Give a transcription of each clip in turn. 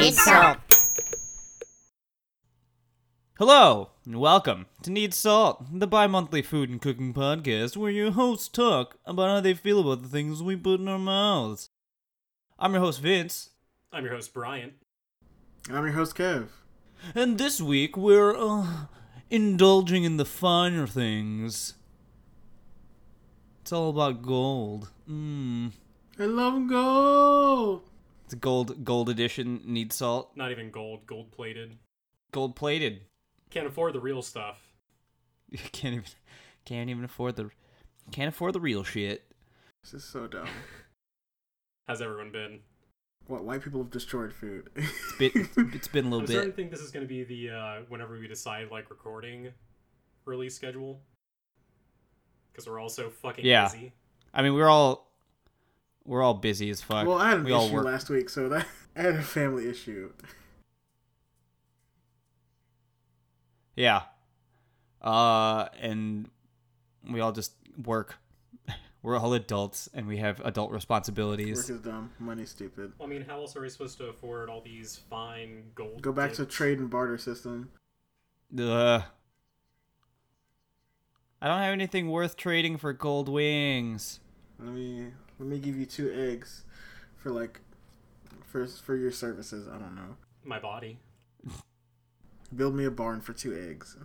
Need Salt. Hello, and welcome to Need Salt, the bi monthly food and cooking podcast where your hosts talk about how they feel about the things we put in our mouths. I'm your host, Vince, I'm your host, Brian. And I'm your host, Kev. and this week we're uh, indulging in the finer things. It's all about gold. Mmm. I love gold. It's gold gold edition Need Salt. Not even gold, gold plated. Gold plated. Can't afford the real stuff. You can't even can't even afford the can't afford the real shit. This is so dumb. How's everyone been? What white people have destroyed food. It's been it's been a I'm little starting bit. to think this is going to be the uh, whenever we decide like recording release schedule because we're all so fucking Yeah. busy. I mean, we're all we're all busy as fuck. well, I had an we all issue work. last week, so that I had a family issue. Yeah. Uh, and we all just work. We're all adults, and we have adult responsibilities. Work is dumb. Money's stupid. Well, I mean, how else are we supposed to afford all these fine gold? Go back to trade and barter system. Ugh. I don't have anything worth trading for gold wings. Let me let me give you two eggs for like for for your services. I don't know. my body. Build me a barn for two eggs.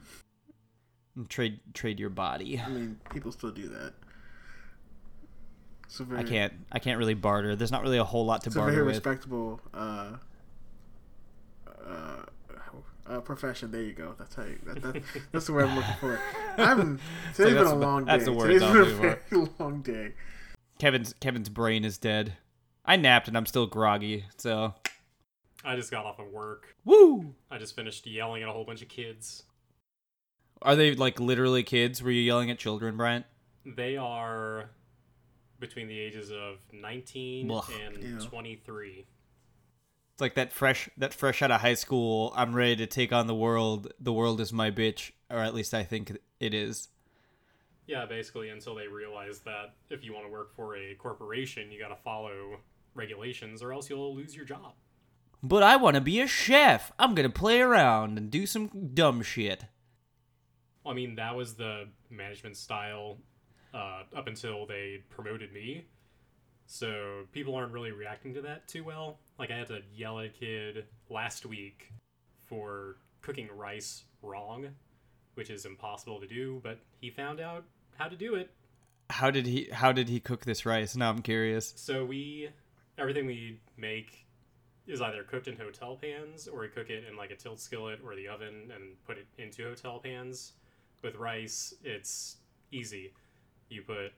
And trade trade your body. I mean, people still do that. It's a very, I can't. I can't really barter. There's not really a whole lot to barter. It's a very barter with. respectable uh, uh, uh, profession. There you go. That's how. You, that, that, that's the word I'm looking for. I'm. Today's that's been a long day. that's the word Today's I'm been a very long day. Kevin's Kevin's brain is dead. I napped and I'm still groggy. So I just got off of work. woo. I just finished yelling at a whole bunch of kids. Are they like literally kids? Were you yelling at children, Bryant? They are between the ages of 19 Ugh. and Ew. 23. It's like that fresh that fresh out of high school. I'm ready to take on the world. The world is my bitch, or at least I think it is. Yeah, basically, until they realize that if you want to work for a corporation, you got to follow regulations or else you'll lose your job. But I want to be a chef. I'm gonna play around and do some dumb shit. I mean, that was the management style uh, up until they promoted me. So people aren't really reacting to that too well. Like, I had to yell at a kid last week for cooking rice wrong, which is impossible to do, but he found out how to do it. How did he? How did he cook this rice? Now I'm curious. So we everything we make is either cooked in hotel pans or we cook it in like a tilt skillet or the oven and put it into hotel pans. With rice, it's easy. You put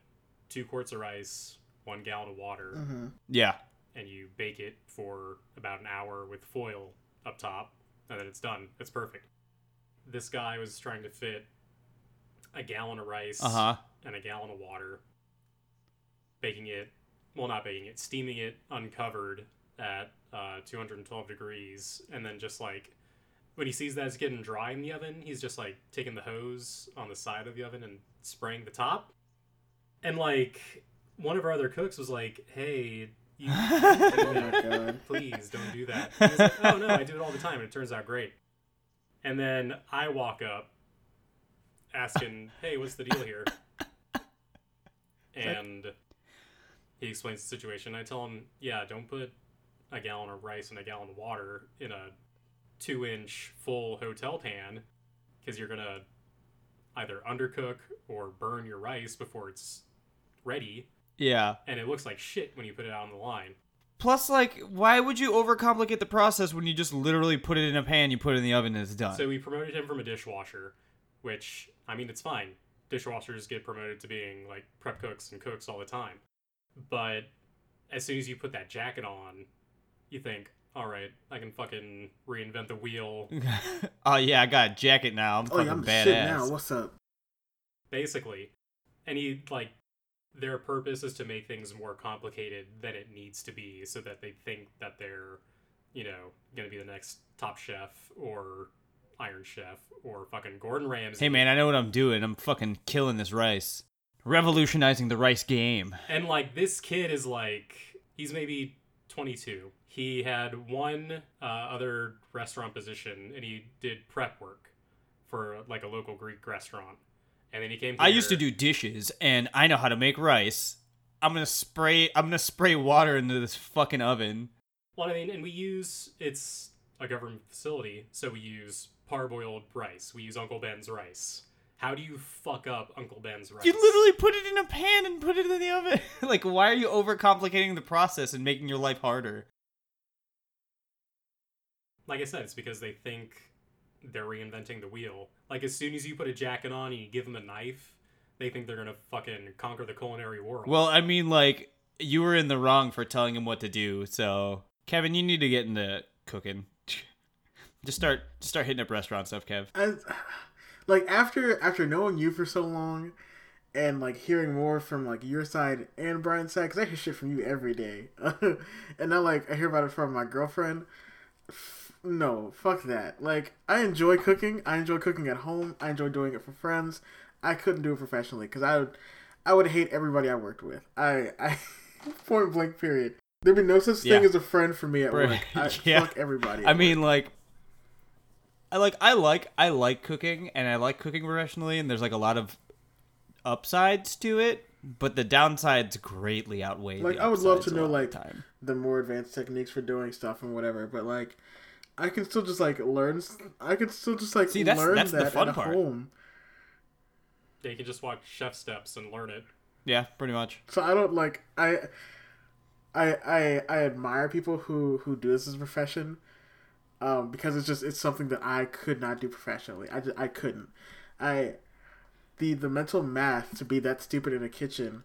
two quarts of rice, one gallon of water, Mm-hmm. Yeah. and you bake it for about an hour with foil up top, and then it's done. It's perfect. This guy was trying to fit a gallon of rice Uh huh. and a gallon of water, baking it, well, not baking it, steaming it uncovered at uh, 212 degrees, and then just like when he sees that it's getting dry in the oven, he's just like taking the hose on the side of the oven and spraying the top. And like one of our other cooks was like, "Hey, you Oh my that. god. please don't do that." And he's like, "Oh no, I do it all the time, and it turns out great." And then I walk up, asking, "Hey, what's the deal here?" And he explains the situation. I tell him, "Yeah, don't put a gallon of rice and a gallon of water in a two-inch full hotel pan, because you're gonna either undercook or burn your rice before it's ready, Yeah. and it looks like shit when you put it out on the line." Plus, like, why would you overcomplicate the process when you just literally put it in a pan, you put it in the oven, and it's done? So we promoted him from a dishwasher, which I mean it's fine. Dishwashers get promoted to being like prep cooks and cooks all the time. But as soon as you put that jacket on, you think, all right, I can fucking reinvent the wheel. oh yeah, I got a jacket now. I'm Oh fucking yeah, I'm the badass. shit now. What's up? basically. any like their purpose is to make things more complicated than it needs to be so that they think that they're, you know, gonna be the next top chef or Iron Chef or fucking Gordon Ramsay. Hey man, I know what I'm doing. I'm fucking killing this rice. Revolutionizing the rice game. And like this kid is like he's maybe 22. he had one uh, other restaurant position, and he did prep work for like a local Greek restaurant. And then he came. I used to do dishes, and I know how to make rice. I'm gonna spray. I'm gonna spray water into this fucking oven. Well, I mean, and we use it's a government facility, so we use parboiled rice. We use Uncle Ben's rice. How do you fuck up Uncle Ben's rice? You literally put it in a pan and put it in the oven. like, why are you overcomplicating the process and making your life harder? like I said, it's because they think they're reinventing the wheel. Like as soon as you put a jacket on and you give them a knife, they think they're gonna fucking conquer the culinary world. Well, I mean, like, you were in the wrong for telling him what to do. So, Kevin, you need to get into cooking. Just start, just start hitting up restaurant stuff, Kev. I, like after after knowing you for so long, and like hearing more from like your side and Brian's side, because I hear shit from you every day, and now like I hear about it from my girlfriend. No, fuck that. Like I enjoy cooking. I enjoy cooking at home. I enjoy doing it for friends. I couldn't do it professionally because I would, I would hate everybody I worked with. I, I, point blank. Period. There'd be no such thing Yeah. as a friend for me at Right. work. I, Yeah. Fuck everybody. I at mean, like, I like, I like, I like cooking, and I like cooking professionally, and there's like a lot of upsides to it, but the downsides greatly outweigh. Like, the I would love to know, like, the time. the more advanced techniques for doing stuff and whatever. But like, I can still just like learn. I can still just like See, that's- learn that's the fun at part. home. yeah, you can just watch Chef Steps and learn it. yeah, pretty much. So I don't like I. I, I I admire people who who do this as a profession, um, because it's just it's something that I could not do professionally. I, just, I couldn't. I the the mental math to be that stupid in a kitchen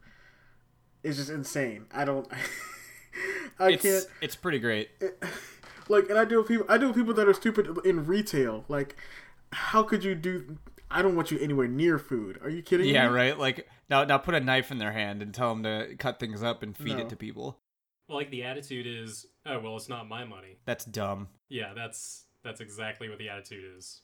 is just insane. I don't. I it's can't. it's pretty great. like and i deal with people i deal with people that are stupid in retail like how could you do i don't want you anywhere near food are you kidding me? Yeah, me right. Like now, now put a knife in their hand and tell them to cut things up and feed No. it to people. Well, like the attitude is, oh well, it's not my money. That's dumb. Yeah, that's that's exactly what the attitude is.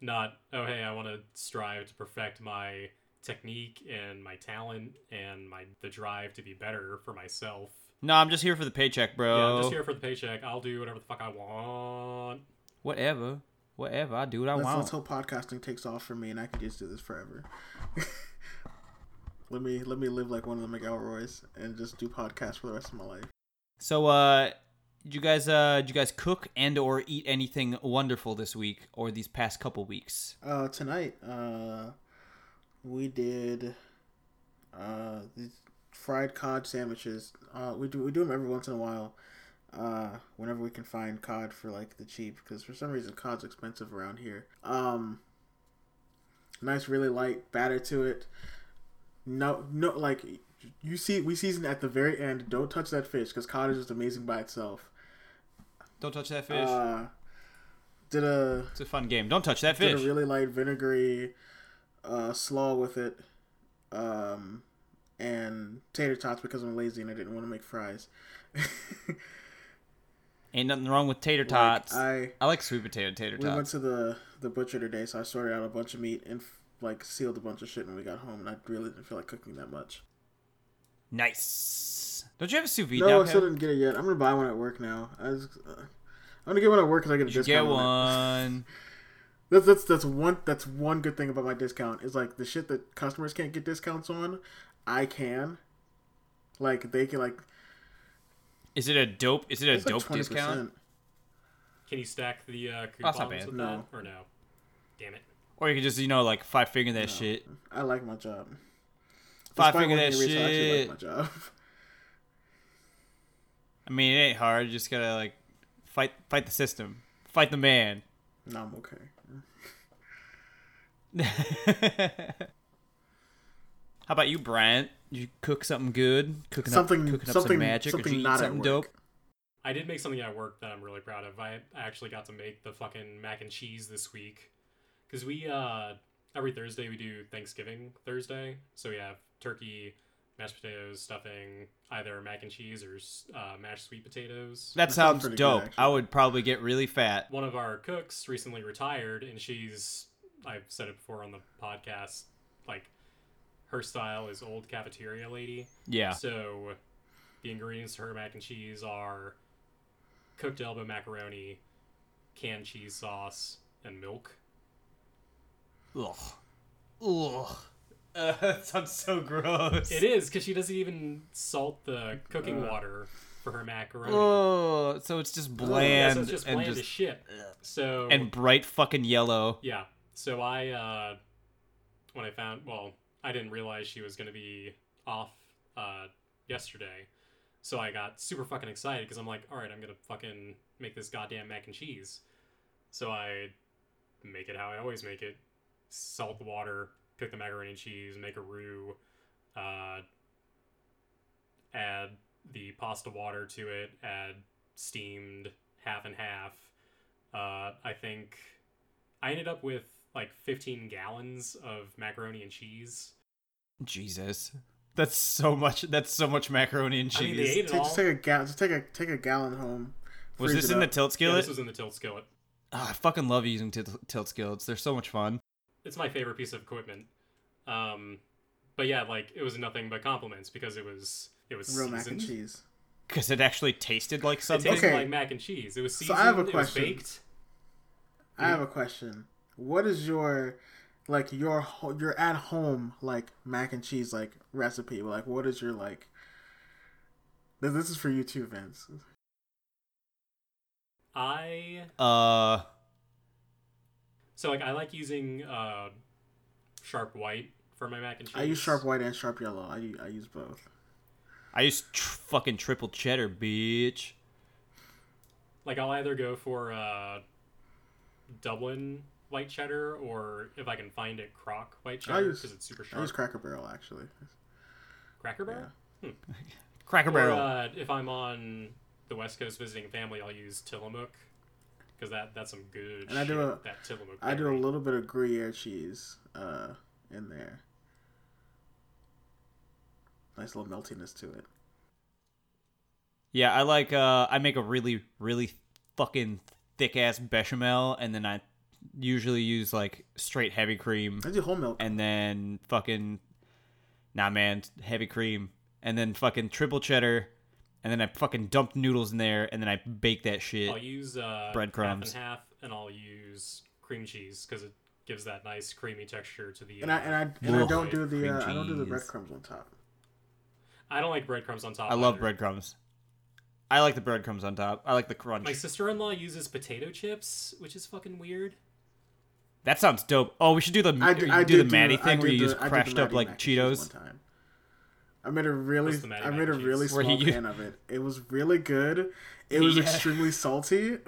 Not, oh hey, I want to strive to perfect my technique and my talent and my the drive to be better for myself. No, I'm just here for the paycheck, bro. Yeah, I'm just here for the paycheck. I'll do whatever the fuck I want. Whatever, whatever. I do what I let's, want. let's hope podcasting takes off for me and i can just do this forever let me let me live like one of the mcelroys and just do podcasts for the rest of my life So, uh, did you guys, uh, did you guys cook and or eat anything wonderful this week or these past couple weeks? uh tonight uh we did uh these fried cod sandwiches. Uh we do we do them every once in a while uh whenever we can find cod for like the cheap because for some reason cod's expensive around here. Um nice really light batter to it. No no like you see we season at the very end. Don't touch that fish because cod is just amazing by itself Don't touch that fish. uh did a it's a fun game. Don't touch that did fish. a really light vinegary uh, slaw with it, um, and tater tots because I'm lazy and I didn't want to make fries. Ain't nothing wrong with tater Like, tots. I, I like sweet potato tater tots. we went to the the butcher today, so I sorted out a bunch of meat and like sealed a bunch of shit when we got home, and I really didn't feel like cooking that much. Nice. Don't you have a sous vide No, now, I still didn't get it yet. I'm gonna buy one at work now. I was, uh, I'm gonna get one at work because I get a You discount. get on one. That's that's that's one that's one good thing about my discount is like the shit that customers can't get discounts on, I can. Like they can like Is it a dope? Is it a it's like dope 20%. discount? Can you stack the uh, that's coupons not bad. with No. that or no? Damn it. Or you can just you know like five finger that No. shit. I like my job. Five Despite finger that in retail, I actually shit. like my job. I mean, it ain't hard. You just gotta like fight fight the system, fight the man. no, I'm okay. How about you, Bryant? You cook something good? Cooking Something up, cooking up something some magic, something did you not something work. dope? I did make something at work that I'm really proud of. I actually got to make the fucking mac and cheese this week. Because we, uh, every Thursday we do Thanksgiving Thursday. So we have turkey, mashed potatoes, stuffing, either mac and cheese or uh, mashed sweet potatoes. That That sounds sounds pretty good, dope. I would probably get really fat. One of our cooks recently retired, and she's, I've said it before on the podcast, like, her style is old cafeteria lady. Yeah. So the ingredients to her mac and cheese are cooked elbow macaroni, canned cheese sauce, and milk. Ugh. Ugh. Uh, that sounds so gross. It is because she doesn't even salt the cooking Uh. water for her macaroni. Oh, so it's just yeah, bland so it's just and bland just as shit. So and bright fucking yellow. yeah, so I uh, when I found well, I didn't realize she was gonna be off uh, yesterday, so I got super fucking excited because I'm like, all right, I'm gonna fucking make this goddamn mac and cheese. So I make it how I always make it: salt the water, cook the macaroni and cheese, make a roux, uh, add the pasta water to it, add steamed half and half. Uh, I think I ended up with like 15 gallons of macaroni and cheese. Jesus. That's so much that's so much macaroni and I mean, cheese. they ate it Take, all. just take a gallon. Just take a take a gallon home. was this it in the up. tilt Yeah, skillet? this was in the tilt skillet. Ah, I fucking love using tilt, tilt skillets. They're so much fun. It's my favorite piece of equipment. Um, but yeah, like it was nothing but compliments because it was it was real mac and cheese? Because it actually tasted like something. It tasted Okay. like mac and cheese. It was So seasoned. I have a It was question. baked. I have a question. What is your like your your at home like mac and cheese like recipe? Like what is your like? This, this is for you too, Vince. I Uh so like I like using uh, sharp white for my mac and cheese. I use sharp white and sharp yellow. I use both. I use tr- fucking triple cheddar, bitch. Like I'll either go for uh, Dublin white cheddar, or if I can find it, Croc white I cheddar use- because it's super I use. Cracker Barrel actually. Cracker Barrel. Cracker Or Barrel. uh, if I'm on the West Coast visiting family, I'll use Tillamook because that that's some good. And I do a- that Tillamook. I do a little bit of Gruyere cheese uh, in there. Nice little meltiness to it. yeah, I like uh I make a really really fucking thick ass bechamel and then I usually use like straight heavy cream I do whole milk. and then fucking nah man, heavy cream and then fucking triple cheddar and then I fucking dump noodles in there and then I bake that shit. I'll use uh, Breadcrumbs. half and half, and I'll use cream cheese because it gives that nice creamy texture to the. And I uh, and I and I don't do the uh, I don't do the breadcrumbs on top. I don't like breadcrumbs on top. I love either. breadcrumbs. I like the breadcrumbs on top. I like the crunch. My sister-in-law uses potato chips, which is fucking weird. That sounds dope. Oh, we should do the I, do, d- I do did the Maddie I thing where did you the- use I did the crashed up like mac and cheese Cheetos. One time. I made a really What's the Maddie I made a and really small he- pan of it. It was really good. It was Yeah. extremely salty.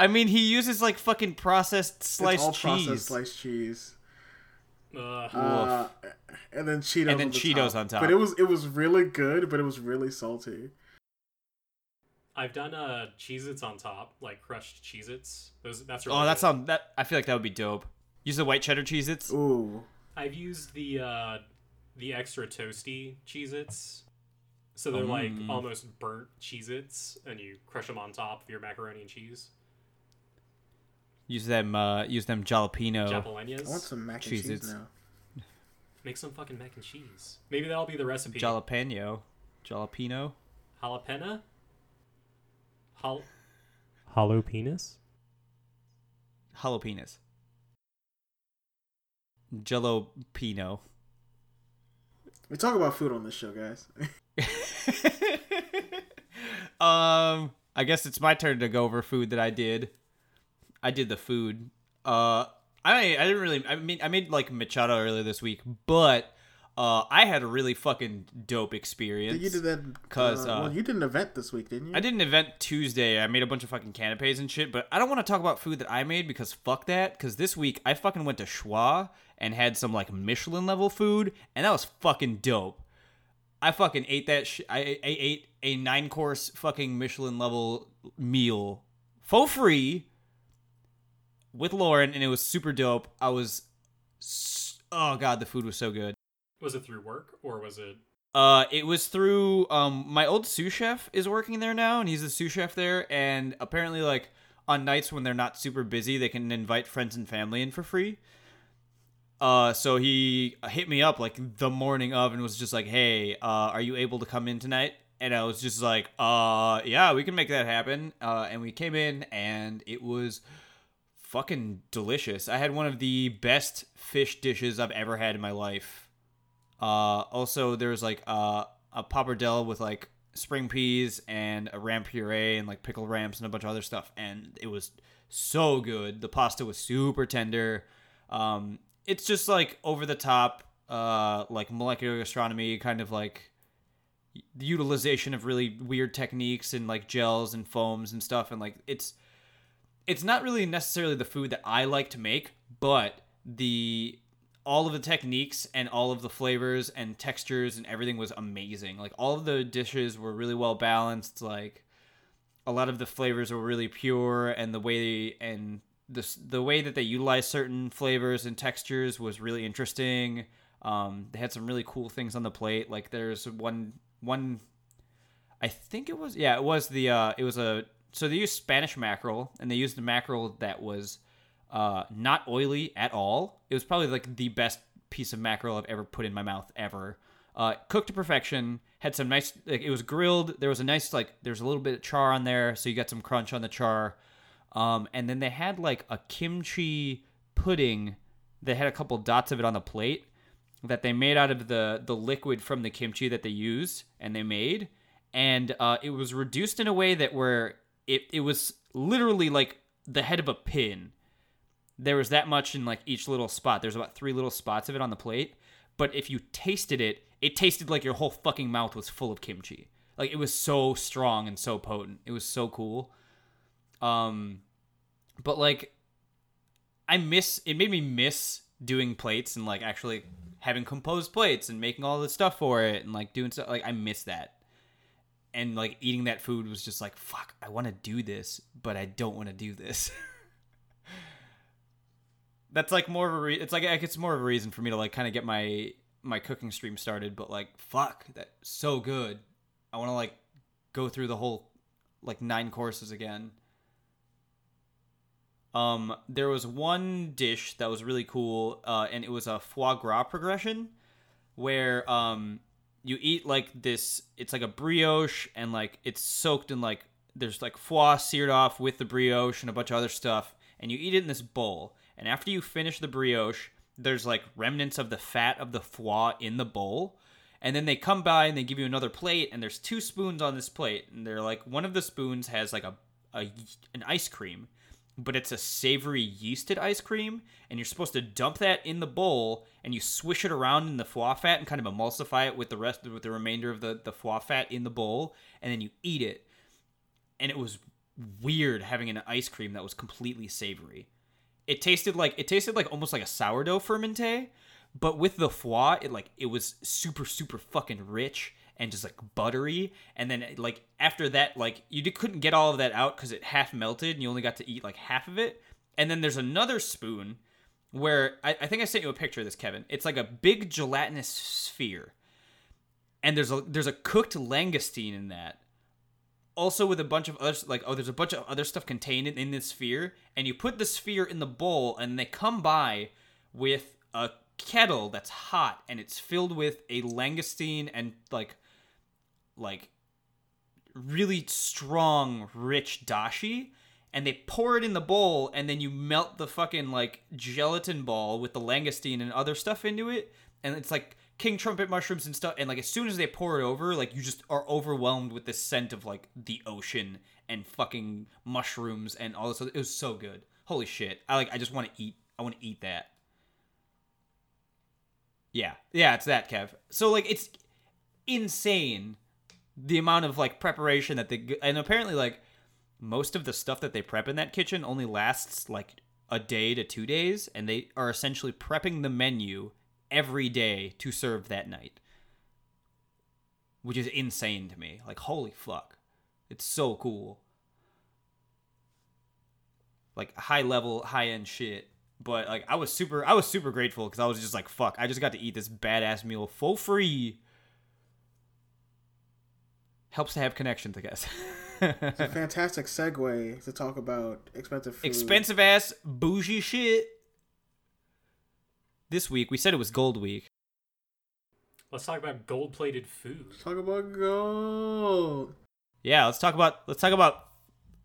I mean, he uses like fucking processed sliced it's all cheese. processed sliced cheese. Uh, Uh, and then Cheetos. And then on the Cheetos top. on top. But it was it was really good, but it was really salty. I've done uh Cheez-Its on top, like crushed Cheez-Its. Those that's oh, really that good. sound that I feel like that would be dope. Use the white cheddar Cheez-Its. Ooh, I've used the uh the extra toasty Cheez-Its. So they're like Mm. almost burnt Cheez-Its, and you crush them on top of your macaroni and cheese. Use them. Uh, use them jalapeno. Jalapenos. I want some mac and Cheez-Its. cheese now. Make some fucking mac and cheese. Maybe that'll be the recipe. jalapeno. Jalapeno. Jalapena? Hal- Hollow penis? Jalapenos. Jalapeno. We talk about food on this show, guys. um, I guess it's my turn to go over food that I did. I did the food. Uh, I I didn't really. I mean, I made like machado earlier this week, but uh, I had a really fucking dope experience. you did that 'Cause, uh, uh, well, you did an event this week, didn't you? I did an event Tuesday. I made a bunch of fucking canapes and shit, but I don't want to talk about food that I made because fuck that. Because this week I fucking went to Schwa and had some like Michelin level food, and that was fucking dope. I fucking ate that. Sh- I, I ate a nine course fucking Michelin level meal for free with Lauren, and it was super dope. I was, oh god, the food was so good. Was it through work or was it? Uh, it was through um my old sous chef is working there now, and he's the sous chef there. And apparently, like on nights when they're not super busy, they can invite friends and family in for free. Uh, so he hit me up like the morning of and was just like, "Hey, uh, are you able to come in tonight?" and I was just like, uh, yeah, we can make that happen. Uh, and we came in, and it was fucking delicious. I had one of the best fish dishes I've ever had in my life. Uh, also, there's like uh, a pappardelle with like spring peas and a ramp puree and like pickle ramps and a bunch of other stuff, and it was so good. The pasta was super tender. Um, it's just like over the top, uh, like molecular gastronomy, kind of like the utilization of really weird techniques and like gels and foams and stuff, and like it's it's not really necessarily the food that I like to make, but the all of the techniques and all of the flavors and textures and everything was amazing. Like all of the dishes were really well balanced. Like a lot of the flavors were really pure, and the way and the the way that they utilized certain flavors and textures was really interesting. Um, they had some really cool things on the plate. Like there's one one, I think it was yeah, it was the uh, it was a so they used Spanish mackerel and they used the mackerel that was uh, not oily at all. It was probably like the best piece of mackerel I've ever put in my mouth ever. Uh, cooked to perfection. Had some nice. Like, it was grilled. There was a nice like. There's a little bit of char on there, so you got some crunch on the char. Um, and then they had like a kimchi pudding. They had a couple dots of it on the plate that they made out of the the liquid from the kimchi that they used and they made, and uh, it was reduced in a way that where it it was literally like the head of a pin there was that much in like each little spot. There's about three little spots of it on the plate. But if you tasted it, it tasted like your whole fucking mouth was full of kimchi. Like it was so strong and so potent. It was so cool. Um but like I miss it made me miss doing plates and like actually having composed plates and making all the stuff for it and like doing stuff like I miss that. And like eating that food was just like fuck, I want to do this, but I don't want to do this. that's like more of a re- it's like it's more of a reason for me to like kind of get my my cooking stream started but like fuck that's so good. I want to like go through the whole like nine courses again. Um there was one dish that was really cool uh and it was a foie gras progression where um you eat like this it's like a brioche and like it's soaked in like there's like foie seared off with the brioche and a bunch of other stuff and you eat it in this bowl and after you finish the brioche, there's like remnants of the fat of the foie in the bowl. And then they come by and they give you another plate, and there's two spoons on this plate. And they're like, one of the spoons has like a, a an ice cream, but it's a savory yeasted ice cream. And you're supposed to dump that in the bowl, and you swish it around in the foie fat and kind of emulsify it with the rest with the remainder of the, the foie fat in the bowl. And then you eat it. And it was weird having an ice cream that was completely savory it tasted like it tasted like almost like a sourdough fermente, but with the foie, it like it was super super fucking rich and just like buttery. And then like after that, like you couldn't get all of that out because it half melted and you only got to eat like half of it. And then there's another spoon where I, I think I sent you a picture of this, Kevin. It's like a big gelatinous sphere, and there's a there's a cooked langoustine in that also with a bunch of other like oh there's a bunch of other stuff contained in, in this sphere and you put the sphere in the bowl and they come by with a kettle that's hot and it's filled with a langoustine and like like really strong rich dashi and they pour it in the bowl and then you melt the fucking like gelatin ball with the langoustine and other stuff into it and it's like king trumpet mushrooms and stuff and like as soon as they pour it over like you just are overwhelmed with the scent of like the ocean and fucking mushrooms and all this other. it was so good. Holy shit. I like i just want to eat i want to eat that. Yeah. Yeah it's that kev. So like it's insane the amount of like preparation that they and apparently like most of the stuff that they prep in that kitchen only lasts like a day to two days and they are essentially prepping the menu every day to serve that night. Which is insane to me. Like, holy fuck. It's so cool. Like high level, high end shit. But like I was super I was super grateful because I was just like, fuck, I just got to eat this badass meal for free. Helps to have connections, I guess. it's a fantastic segue to talk about expensive food. Expensive ass bougie shit this week we said it was Gold Week. Let's talk about gold-plated food. Let's talk about gold. Yeah, let's talk about let's talk about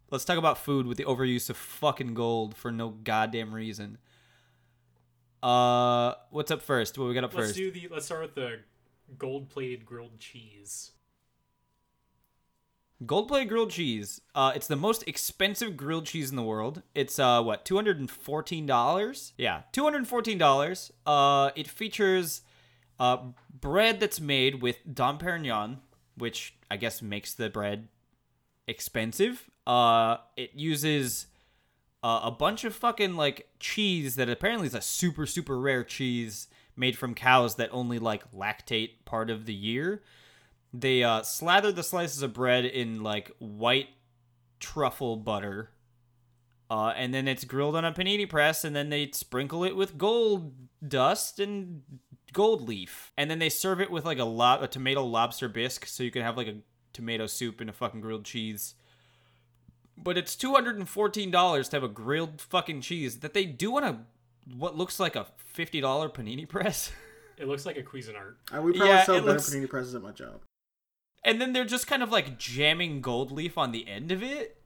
let's talk about food with the overuse of fucking gold for no goddamn reason. Uh, what's up first? What we got up Let's first? do the. Let's start with the gold-plated grilled cheese. Gold plated grilled cheese. Uh, it's the most expensive grilled cheese in the world. It's uh what two hundred and fourteen dollars. Yeah, two hundred and fourteen dollars. Uh, it features uh bread that's made with Dom Perignon, which I guess makes the bread expensive. Uh, it uses uh, a bunch of fucking like cheese that apparently is a super super rare cheese made from cows that only like lactate part of the year. They uh, slather the slices of bread in like white truffle butter, uh, and then it's grilled on a panini press, and then they sprinkle it with gold dust and gold leaf, and then they serve it with like a lot a tomato lobster bisque, so you can have like a tomato soup and a fucking grilled cheese. But it's two hundred and fourteen dollars to have a grilled fucking cheese that they do on a what looks like a fifty dollar panini press. It looks like a Cuisinart. Uh, we probably Yeah, sell better looks- panini presses at my job. And then they're just kind of like jamming gold leaf on the end of it.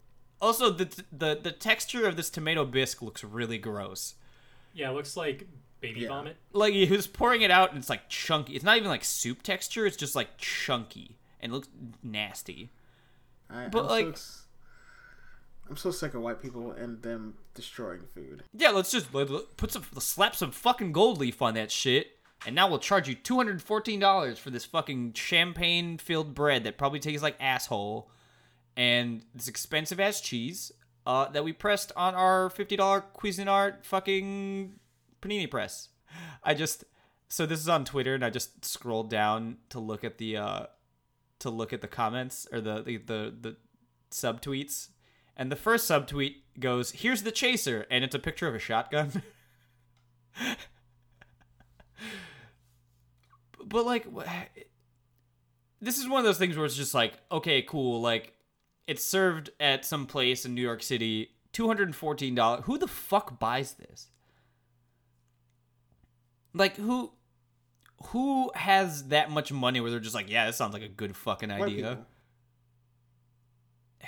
Also, the the the texture of this tomato bisque looks really gross. Yeah, it looks like baby Yeah. vomit. Like he was pouring it out, and it's like chunky. It's not even like soup texture. It's just like chunky and it looks nasty. I, But, I'm like- so, I'm so sick of white people and them destroying food. Yeah, let's just let- let- put some slap some fucking gold leaf on that shit, and now we'll charge you two hundred fourteen dollars for this fucking champagne filled bread that probably tastes like asshole, and this expensive ass cheese uh, that we pressed on our fifty dollar Cuisinart fucking panini press. I just so this is on Twitter, and I just scrolled down to look at the uh, to look at the comments or the the the, the subtweets. And the first subtweet goes, "Here's the chaser," and it's a picture of a shotgun. but like, this is one of those things where it's just like, okay, cool. Like, it's served at some place in New York City, two hundred and fourteen dollars. Who the fuck buys this? Like, who? Who has that much money where they're just like, yeah, this sounds like a good fucking idea? people.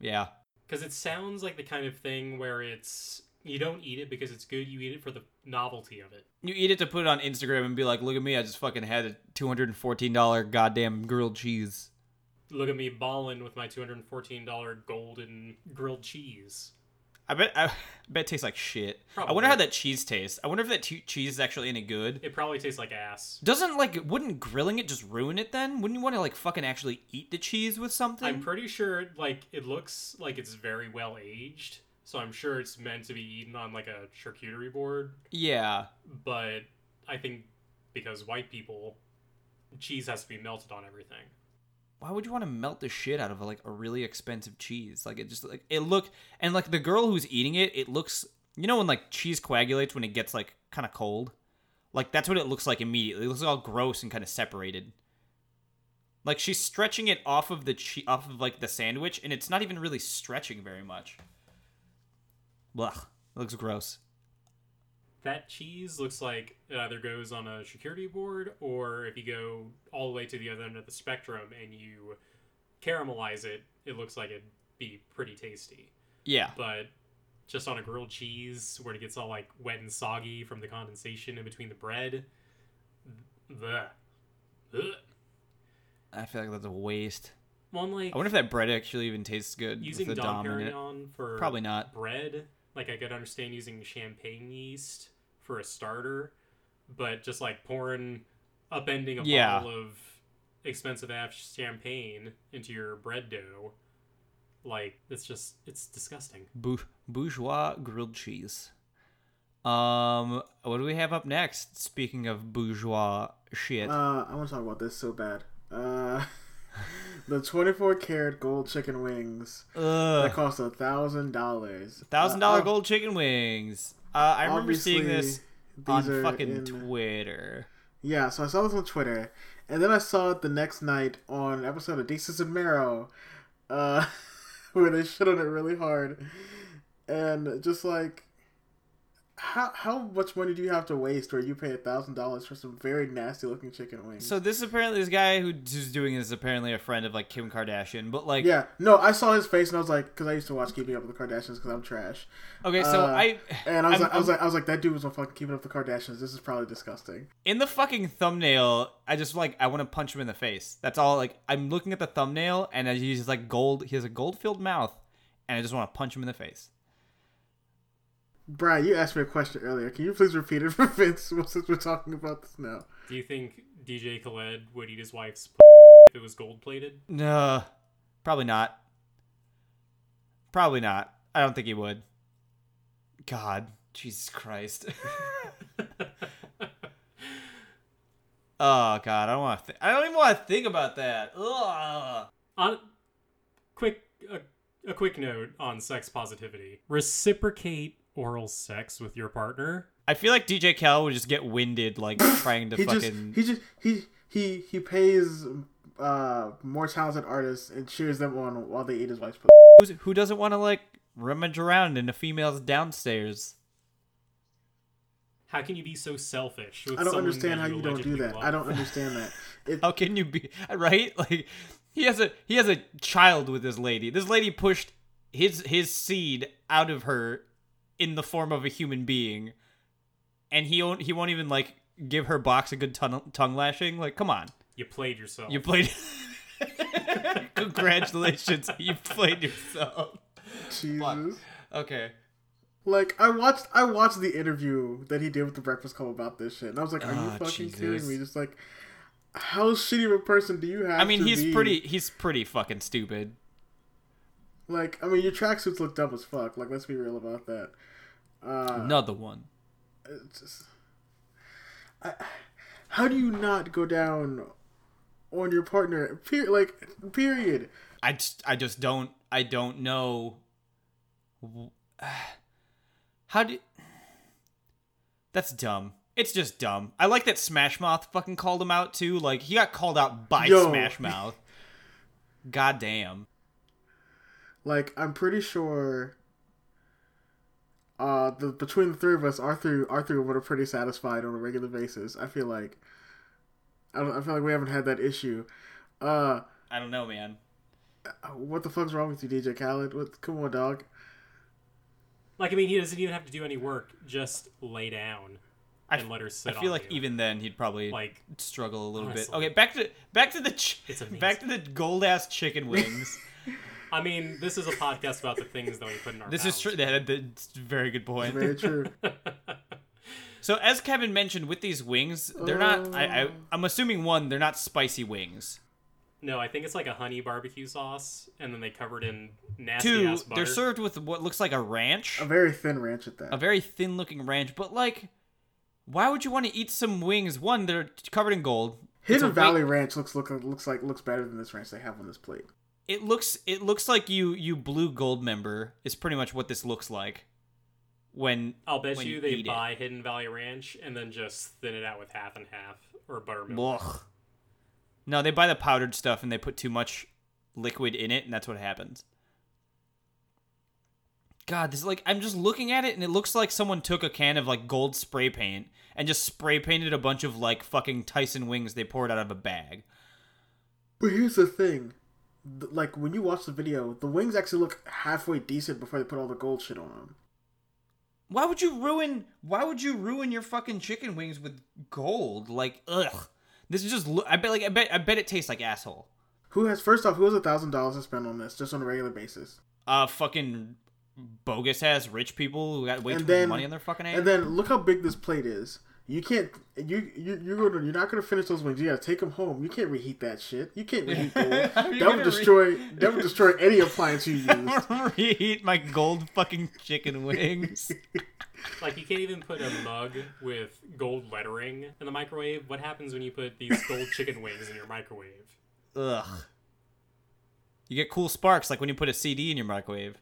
Yeah. Because it sounds like the kind of thing where it's you don't eat it because it's good. You eat it for the novelty of it. You eat it to put it on Instagram and be like, look at me, I just fucking had a $214 goddamn grilled cheese. Look at me balling with my two hundred and fourteen dollar golden grilled cheese. I bet I bet it tastes like shit. I wonder how that cheese tastes. I wonder if that t- cheese is actually any good. It probably tastes like ass. Doesn't like wouldn't grilling it just ruin it then? Wouldn't you want to like fucking actually eat the cheese with something? I'm pretty sure like it looks like it's very well aged, so I'm sure it's meant to be eaten on like a charcuterie board. yeah. But I think because white people, cheese has to be melted on everything. Why would you want to melt the shit out of like a really expensive cheese? Like it just like it look and like the girl who's eating it, it looks you know when like cheese coagulates when it gets like kind of cold? Like that's what it looks like immediately. It looks all gross and kind of separated. Like she's stretching it off of the che- off of like the sandwich and it's not even really stretching very much. Blah. Looks gross. That cheese looks like it either goes on a charcuterie board, or if you go all the way to the other end of the spectrum and you caramelize it, it looks like it'd be pretty tasty. Yeah. But just on a grilled cheese, where it gets all like wet and soggy from the condensation in between the bread. Ugh. I feel like that's a waste. One like I wonder if that bread actually even tastes good using with the Dom dom in it. Perignon for Probably not. bread. Like I could understand using champagne yeast for a starter, but just like pouring, upending a Yeah. bottle of expensive ass champagne into your bread dough, like it's just it's disgusting. Bou- bourgeois grilled cheese. Um, what do we have up next? Speaking of bourgeois shit, Uh, I want to talk about this so bad. Uh, the 24 karat gold chicken wings that cost a thousand dollars. thousand dollar gold chicken wings. Uh, I remember seeing this on fucking in- Twitter. Yeah, so I saw this on Twitter, and then I saw it the next night on an episode of Desus and Mero, uh, where they shit on it really hard, and just like, how how much money do you have to waste where you pay a thousand dollars for some very nasty looking chicken wings? So this is apparently this guy who's doing this is apparently a friend of like Kim Kardashian, but like yeah, no, I saw his face and I was like, because I used to watch Keeping Up with the Kardashians because I'm trash, okay, so uh, I and I was I'm- like, I was I'm- like, I was like, that dude was on fucking Keeping Up with the Kardashians. This is probably disgusting. in the fucking thumbnail, I just like I want to punch him in the face. That's all. Like I'm looking at the thumbnail and he's like gold. He has a gold filled mouth, and I just want to punch him in the face. Brian, you asked me a question earlier. Can you please repeat it for Vince since we're talking about this now? Do you think DJ Khaled would eat his wife's if it was gold plated? No, probably not. Probably not. I don't think he would. God, Jesus Christ. oh God, I don't want to. Th- I don't even want to think about that. Ugh. On quick, a, a quick note on sex positivity: reciprocate oral sex with your partner. I feel like DJ Khaled would just get winded, like trying to He just fucking. he just he he he pays uh more talented artists and cheers them on while they eat his wife's pussy. Who's, who doesn't want to like rummage around in a female's downstairs? How can you be so selfish? With I don't understand that how you don't do that. love? I don't understand that. It, How can you be right? Like he has a he has a child with this lady. This lady pushed his his seed out of her in the form of a human being, and he won't he won't even like give her box a good tongue tongue lashing. Like, come on, You played yourself. you played. Congratulations, you played yourself. Jesus. Okay. Like I watched I watched the interview that he did with the Breakfast Club about this shit, and I was like, "Are you Ah, fucking Jesus. kidding me?" Just like, how shitty of a person do you have? I mean, to he's be? pretty he's pretty fucking stupid. Like, I mean, your tracksuits look dumb as fuck. Like, let's be real about that. Uh, Another one. it's just, I, how do you not go down on your partner? Period. Like, period. I just, I just don't I don't know how do That's dumb. It's just dumb. I like that Smash Mouth fucking called him out too. Like he got called out by Yo. Smash Mouth. God damn. Like, I'm pretty sure. Uh, the between the three of us, Arthur Arthur would have pretty satisfied on a regular basis. I feel like. I don't. I feel like we haven't had that issue. Uh, I don't know, man. what the fuck's wrong with you, DJ Khaled? What? Come on, dog. like, I mean, he doesn't even have to do any work. Just lay down I, and let her sit. I feel on like you. even then he'd probably like struggle a little honestly. bit. Okay, back to back to the ch- It's back to the gold ass chicken wings. I mean, this is a podcast about the things that we put in our. this is true. That, that's a very good point. Very true. So as Kevin mentioned, with these wings, they're not. I, I Oh. I'm assuming one, they're not spicy wings. No, I think it's like a honey barbecue sauce, and then they cover it in nasty Two, ass butter. they're served with what looks like a ranch, a very thin ranch at that. a very thin looking ranch. But like, why would you want to eat some wings? One, they're covered in gold. It's Hidden a Valley wing- Ranch looks look looks like looks better than this ranch they have on this plate. It looks. It looks like you you blue gold member is pretty much what this looks like. When I'll bet when you you they eat it. buy Hidden Valley Ranch and then just thin it out with half and half or buttermilk. Ugh. No, they buy the powdered stuff and they put too much liquid in it, and that's what happens. God, this is like I'm just looking at it, and it looks like someone took a can of like gold spray paint and just spray painted a bunch of like fucking Tyson wings they poured out of a bag. But here's the thing, Th- like when you watch the video, the wings actually look halfway decent before they put all the gold shit on them. Why would you ruin? Why would you ruin your fucking chicken wings with gold? Like, ugh. This is just. I bet. Like, I bet. I bet it tastes like asshole. Who has first off, who has a thousand dollars to spend on this just on a regular basis? Uh, fucking bogus ass rich people who got way And too much money on their fucking head. And then look how big this plate is. You can't you you you're gonna you're not gonna finish those wings. You gotta take them home. You can't reheat that shit. You can't reheat gold. How are you that gonna would re- destroy that would destroy any appliance you use. reheat my gold fucking chicken wings. Like you can't even put a mug with gold lettering in the microwave. What happens when you put these gold chicken wings in your microwave? Ugh. You get cool sparks like when you put a CD in your microwave.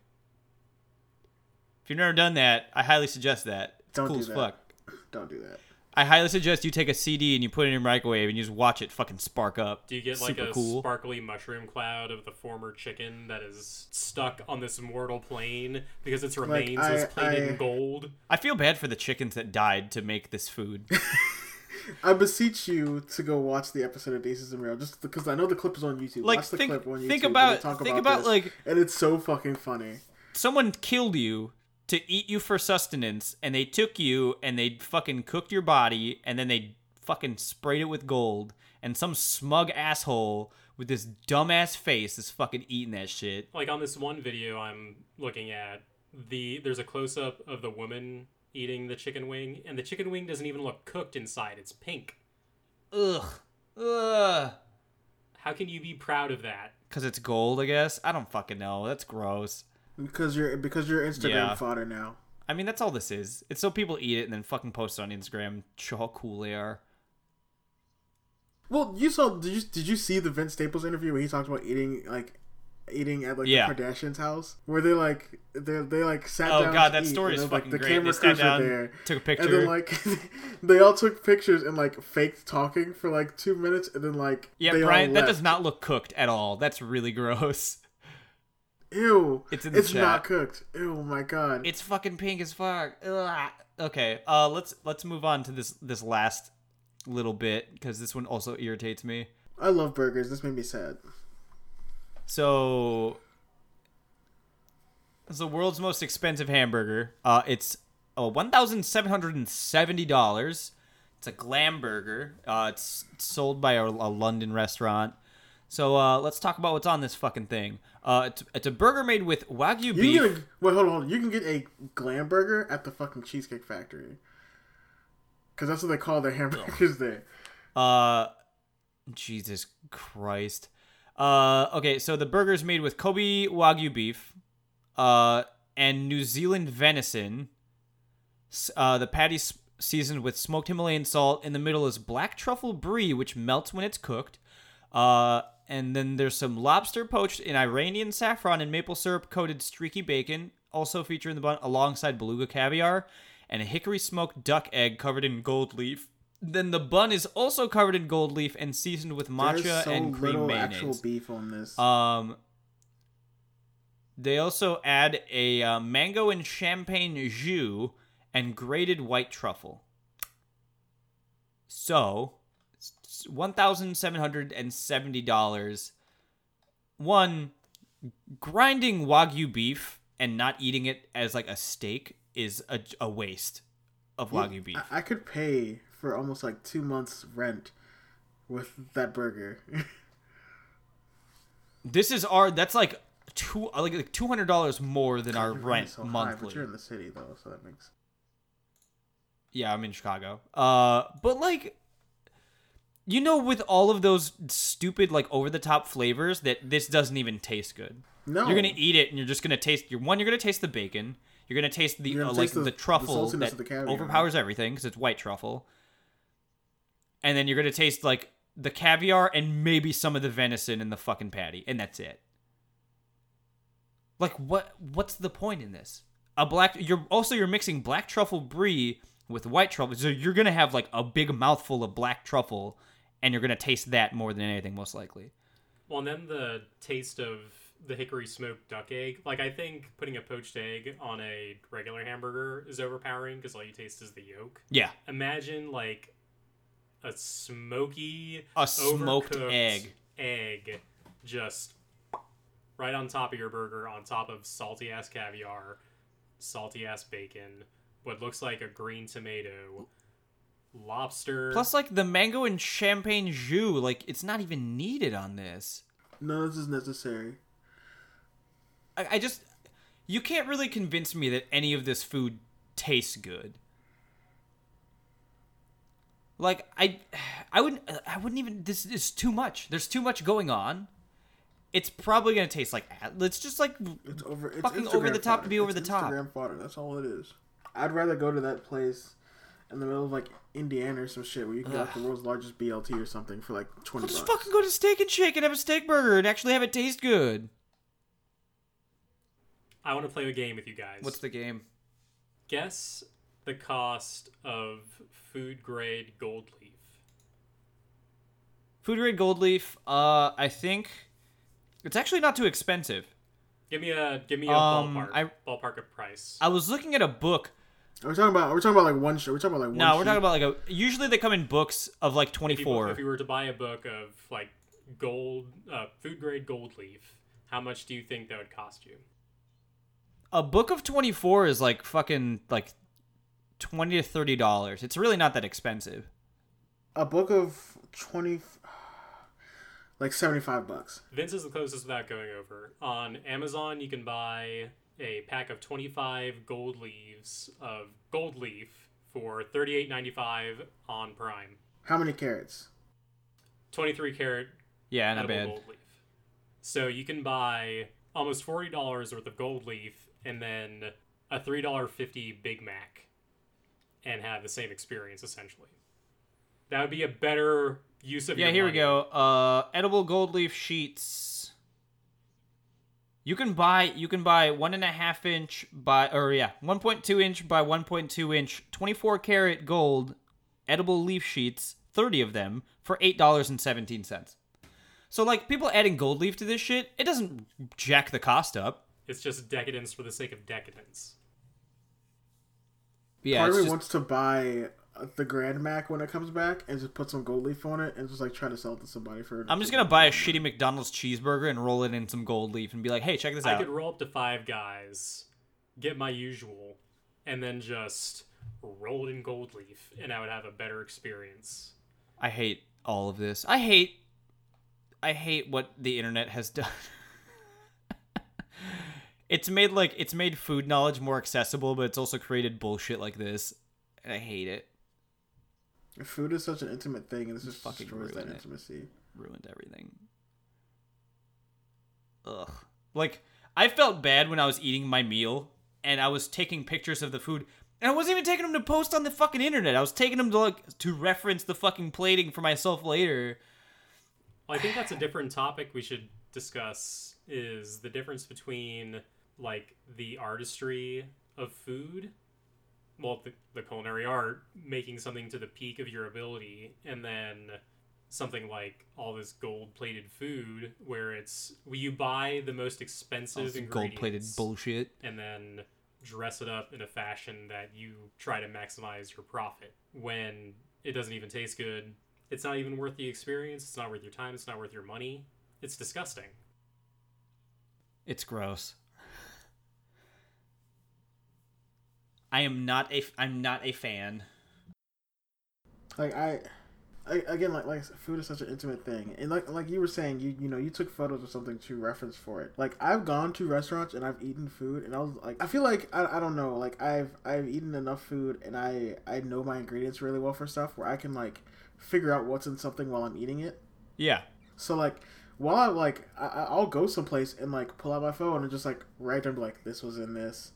If you've never done that, I highly suggest that. It's Don't cool do as that. fuck. Don't do that. I highly suggest you take a CD and you put it in your microwave and you just watch it fucking spark up. Do you get like Super a cool. sparkly mushroom cloud of the former chicken that is stuck on this mortal plane because its remains is I- plated I- in gold? I feel bad for the chickens that died to make this food. I beseech you to go watch the episode of Desus and Mero just because I know the clip is on YouTube. Like, watch the think- clip on YouTube. think about- talk think about, this, like- and it's so fucking funny. Someone killed you to eat you for sustenance, and they took you and they fucking cooked your body, and then they fucking sprayed it with gold. And some smug asshole with this dumbass face is fucking eating that shit. Like on this one video I'm looking at, the there's a close up of the woman eating the chicken wing, and the chicken wing doesn't even look cooked inside. It's pink. Ugh. Ugh. How can you be proud of that? Because it's gold, I guess? I don't fucking know. That's gross. Because you're because you're Instagram Yeah. fodder now. I mean, that's all this is. It's so people eat it and then fucking post it on Instagram, show how cool they are. Well, you saw did you did you see the Vince Staples interview where he talked about eating like eating at like Yeah. the Kardashians' house where they like they they like sat Oh down. Oh god, that story is then, like, fucking the great. camera They sat down, there, took a picture, and then like they all took pictures and like faked talking for like two minutes, and then like yeah, they all Brian, that does not look cooked at all. That's really gross. Ew, It's in the it's chat. not cooked. Ew, my god. It's fucking pink as fuck. Ugh. Okay, uh, let's let's move on to this this last little bit because this one also irritates me. I love burgers. This made me sad. So, it's the world's most expensive hamburger. Uh, it's uh, one thousand seven hundred and seventy dollars. It's a glam burger. Uh, it's sold by a, a London restaurant. So uh, let's talk about what's on this fucking thing. Uh, it's, it's a burger made with wagyu You beef. can get wait, hold on, hold on. You can get a glam burger at the fucking Cheesecake Factory. Because that's what they call their hamburgers there. Uh, Jesus Christ. Uh, okay, so the burger's made with Kobe Wagyu beef, uh, and New Zealand venison. Uh, the patty's seasoned with smoked Himalayan salt. In the middle is black truffle brie, which melts when it's cooked. Uh, and then there's some lobster poached in Iranian saffron and maple syrup coated streaky bacon, also featured in the bun alongside beluga caviar, and a hickory smoked duck egg covered in gold leaf. Then the bun is also covered in gold leaf and seasoned with matcha so and cream little mayonnaise. actual beef on this. Um, they also add a uh, mango and champagne jus and grated white truffle. So, one thousand seven hundred and seventy dollars. One, grinding wagyu beef and not eating it as like a steak is a, a waste of wagyu beef. I, I could pay for almost like two months' rent with that burger. This is our. That's like two like, like two hundred dollars more than our rent so high, monthly. but you're in the city though, so that makes. Yeah, I'm in Chicago. Uh, but like, you know, with all of those stupid like over the top flavors, that this doesn't even taste good. No, You're gonna eat it, and you're just gonna taste. Your one, you're gonna taste the bacon. You're gonna taste the uh, like the- the, the truffle saltiness that the overpowers everything because it's white truffle. And then you're gonna taste like the caviar and maybe some of the venison in the fucking patty, and that's it. Like what? What's the point in this? A black. You're also you're mixing black truffle brie with white truffle, so you're gonna have like a big mouthful of black truffle, and you're gonna taste that more than anything, most likely. Well, and then the taste of the hickory smoked duck egg. Like, I think putting a poached egg on a regular hamburger is overpowering because all you taste is the yolk. Yeah, Imagine, like, a smoky, a smoked egg. egg just right on top of your burger, on top of salty ass caviar, salty ass bacon, what looks like a green tomato, lobster. Plus, like the mango and champagne jus, like it's not even needed on this. none of this is necessary. I, I just, you can't really convince me that any of this food tastes good. Like I, I wouldn't, I wouldn't even. This is too much. There's too much going on. It's probably gonna taste like. It's just like It's over. It's Fucking Instagram over the top to be over It's the top. Instagram fodder. That's all it is. I'd rather go to that place in the middle of like Indiana or some shit where you can get like the world's largest BLT or something for like twenty I'll just bucks. fucking go to Steak and Shake and have a steak burger and actually have it taste good. I want to play a game with you guys. What's the game? guess the cost of food grade gold leaf? Food grade gold leaf. Uh, I think it's actually not too expensive. Give me a give me a Um, ballpark I- ballpark of price. I was looking at a book. Are we talking about? Are we talking about like one? Sh- are we talking about like one? No, we're sheet? talking about like a. Usually they come in books of like twenty four. if, you, if you were to buy a book of like gold uh, food grade gold leaf, how much do you think that would cost you? A book of twenty four is like fucking like twenty to thirty dollars. It's really not that expensive. a book of twenty, like seventy five bucks. Vince is the closest without going over. On Amazon, you can buy a pack of 25 gold leaves of gold leaf for $38.95 on Prime. How many carats? 23 carat Yeah, not edible bad. gold leaf. So you can buy almost $40 worth of gold leaf and then a $3.50 Big Mac and have the same experience essentially. That would be a better use of your. Yeah, your here we go. Uh, edible gold leaf sheets. You can buy you can buy one and a half inch by or yeah one point two inch by one point two inch twenty four karat gold edible leaf sheets thirty of them for eight dollars and seventeen cents. So like people adding gold leaf to this shit, it doesn't jack the cost up. It's just decadence for the sake of decadence. Yeah, Part of me just- wants to buy the Grand Mac when it comes back and just put some gold leaf on it and just like try to sell it to somebody for. I'm just gonna buy a shitty McDonald's cheeseburger and roll it in some gold leaf and be like, hey, check this I out. I could roll up to five guys, get my usual, and then just roll it in gold leaf, and I would have a better experience. I hate all of this. I hate I hate what the internet has done. it's made like it's made food knowledge more accessible, but it's also created bullshit like this. And I hate it. Food is such an intimate thing, and this just Fucking destroys that ruin it. intimacy. Ruined everything. Ugh. Like I felt bad when I was eating my meal and I was taking pictures of the food. And I wasn't even taking them to post on the fucking internet. I was taking them to like to reference the fucking plating for myself later. Well, I think that's a different topic we should discuss. Is the difference between like the artistry of food, well, the, the culinary art, making something to the peak of your ability, and then something like all this gold-plated food, where it's where you buy the most expensive Gold plated bullshit. and then dress it up in a fashion that you try to maximize your profit when it doesn't even taste good. It's not even worth the experience. It's not worth your time. It's not worth your money. It's disgusting. It's gross. I am not a I'm not a fan. Like I, I again, like like food is such an intimate thing, and like like you were saying, you you know you took photos or something to reference for it. Like I've gone to restaurants and I've eaten food, and I was like, I feel like I, I don't know, like I've I've eaten enough food, and I I know my ingredients really well for stuff where I can like figure out what's in something while I'm eating it. Yeah. So like while I like I, I'll go someplace and like pull out my phone and just like write down like this was in this,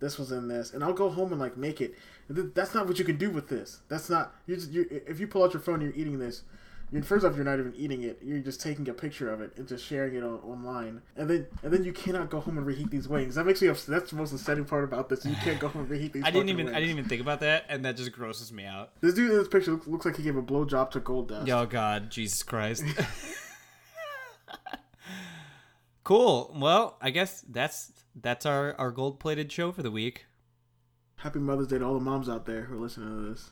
this was in this, and I'll go home and like make it. Th- That's not what you can do with this. That's not you. Just, you if you pull out your phone, and you're eating this. You're, first off, you're not even eating it. You're just taking a picture of it and just sharing it on, online. And then and then you cannot go home and reheat these wings. That makes me upset. That's the most upsetting part about this. You can't go home and reheat these. I didn't even I didn't even think about that and that just grosses me out. This dude in this picture looks, looks like he gave a blowjob to gold dust. Oh god, Jesus Christ. cool. Well, I guess that's that's our our gold-plated show for the week. Happy Mother's Day to all the moms out there who are listening to this.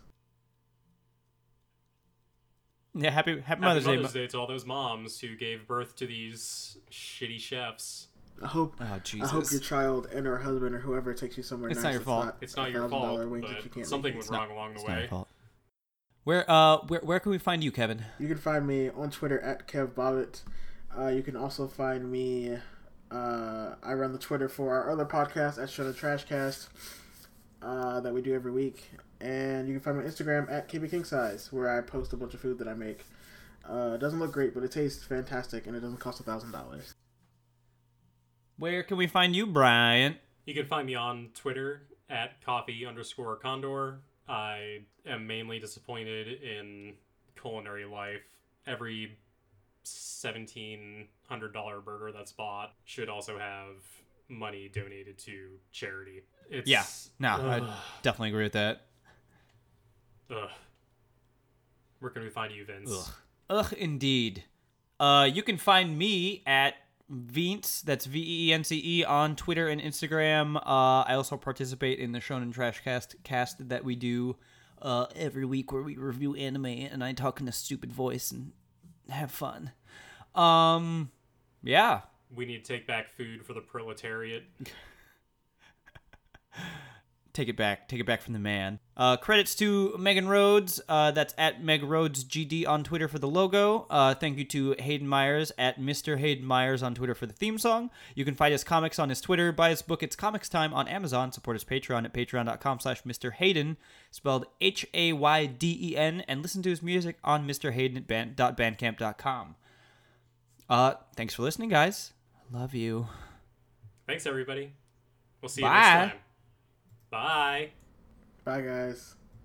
Yeah, happy happy Happy Mother's, Mother's, Day. Day to all those moms who gave birth to these shitty chefs. I hope Oh I hope your child and her husband or whoever takes you somewhere nice. It's nice. not your fault. It's not a your $1,000 fault, that you can't something make. went It's not- wrong along the It's not your way. fault. Where uh where where can we find you, Kevin? You can find me on Twitter at Kev Bobbitt. Uh, you can also find me. Uh, I run the Twitter for our other podcast at Shut Trashcast uh, that we do every week, and you can find me on Instagram at KB King Size, where I post a bunch of food that I make. Uh, it doesn't look great, but it tastes fantastic, and it doesn't cost a thousand dollars. Where can we find you, Brian? You can find me on Twitter at coffee underscore condor. I am mainly disappointed in culinary life. Every seventeen hundred dollar burger that's bought should also have money donated to charity. It's Yeah. No, I definitely agree with that. Ugh. Where can we find you, Vince? Ugh. Ugh, indeed. Uh, you can find me at Vince, that's V E E N C E, on Twitter and Instagram. Uh, I also participate in the Shonen Trash Cast cast that we do uh, every week where we review anime and I talk in a stupid voice and have fun. Um, yeah. We need to take back food for the proletariat. Take it back. Take it back from the man. Uh, credits to Megan Rhodes. Uh, that's at Meg Rhodes GD on Twitter for the logo. Uh, thank you to Hayden Myers at Mr. Hayden Myers on Twitter for the theme song. You can find his comics on his Twitter, buy his book It's Comics Time on Amazon, support his Patreon at patreon.com slash Mr. Hayden, spelled H-A-Y-D-E-N, and listen to his music on Mr. Hayden at band- bandcamp.com. Uh, thanks for listening, guys. Love you. Thanks, everybody. We'll see you Bye. next time. Bye. Bye, guys.